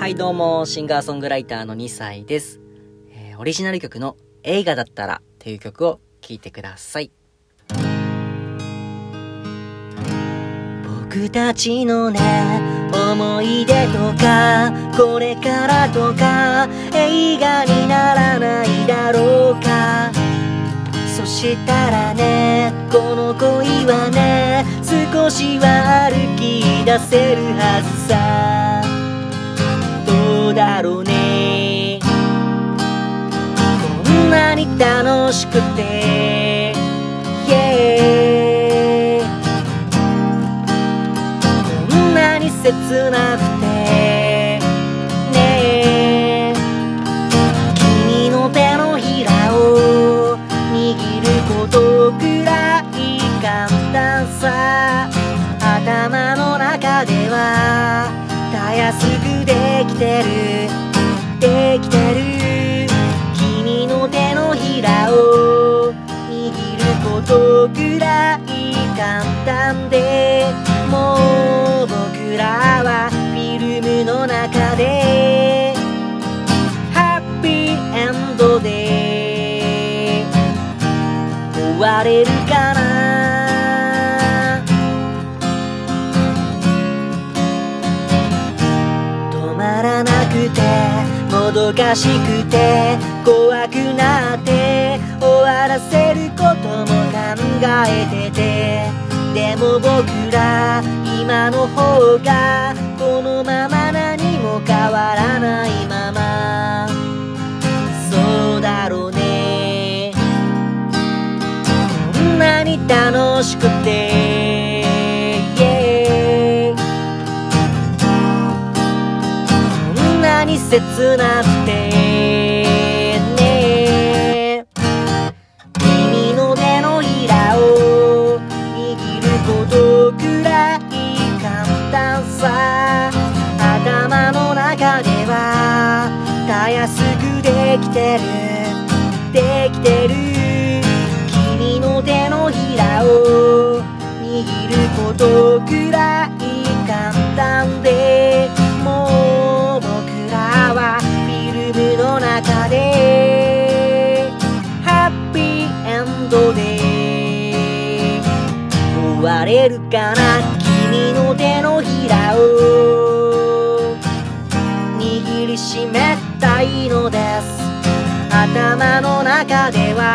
はいどうも、シンガーソングライターの2歳です。えーオリジナル曲の映画だったらという曲を聴いてください。僕たちのね、思い出とか、これからとか、映画にならないだろうか。そしたらね、この恋はね、少しは歩き出せるはずさ。だろうね。こんなに楽しくて。Yeah こんなに切なくて。ね君の手のひらを握ることくらい簡単さ。頭の中ではやすくできてるできてる君の手のひらを握ることくらい簡単でもう僕らはフィルムの中でハッピーエンドで終われるかなてもどかしくて怖くなって終わらせることも考えてて。でも僕ら今の方がこのまま何も変わらないまま。そうだろうね。こんなに楽しくて切なくてね君の手のひらを握ることくらい簡単さ頭の中ではたやすくできてるできてる君の手のひらを握ることくらいーエンドで終われるかな君の手のひらを。握りしめたいのです。頭の中では。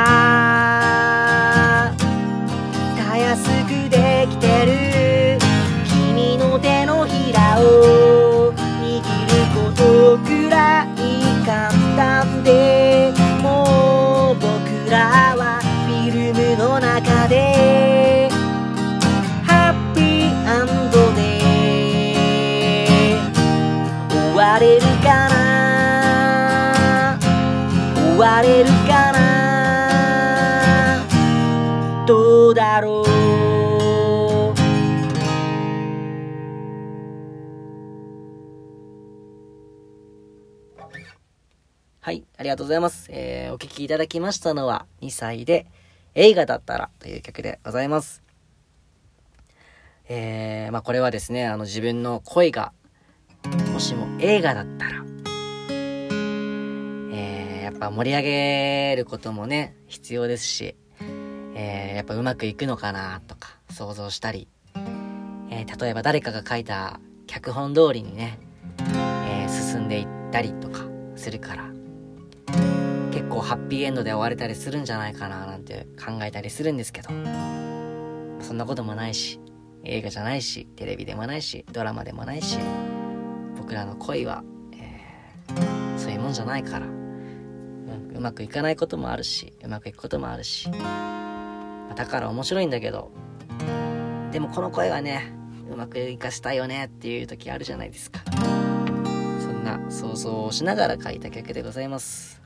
たやすくできてる。君の手のひらを。握ることくらい簡単で。われるかな？終われるかな？どうだろう？はい、ありがとうございます。えー、お聴きいただきましたのは、2歳で映画だったらという曲でございます。えー、まあこれはですね、あの自分の声が、もしも映画だったら、えー、やっぱ盛り上げることもね、必要ですし、えー、やっぱうまくいくのかなとか想像したり、えー、例えば誰かが書いた脚本通りにね、えー進んでいったりとかするから、結構ハッピーエンドで終われたりするんじゃないかななんて考えたりするんですけど、そんなこともないし、映画じゃないし、テレビでもないし、ドラマでもないし、僕らの恋は、えーそういうもんじゃないから、うまくいかないこともあるし、うまくいくこともあるし、だから面白いんだけど、でもこの声はね、うまくいかしたいよねっていう時あるじゃないですか。そんな想像をしながら書いた曲でございます。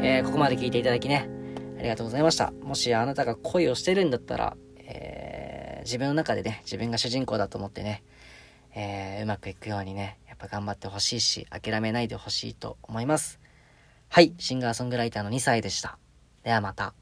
えーここまで聞いていただきね、ありがとうございました。もしあなたが恋をしてるんだったら、えー自分の中でね、自分が主人公だと思ってね、えーうまくいくようにね、やっぱ頑張ってほしいし、諦めないでほしいと思います。はい、シンガーソングライターの2歳でした。ではまた。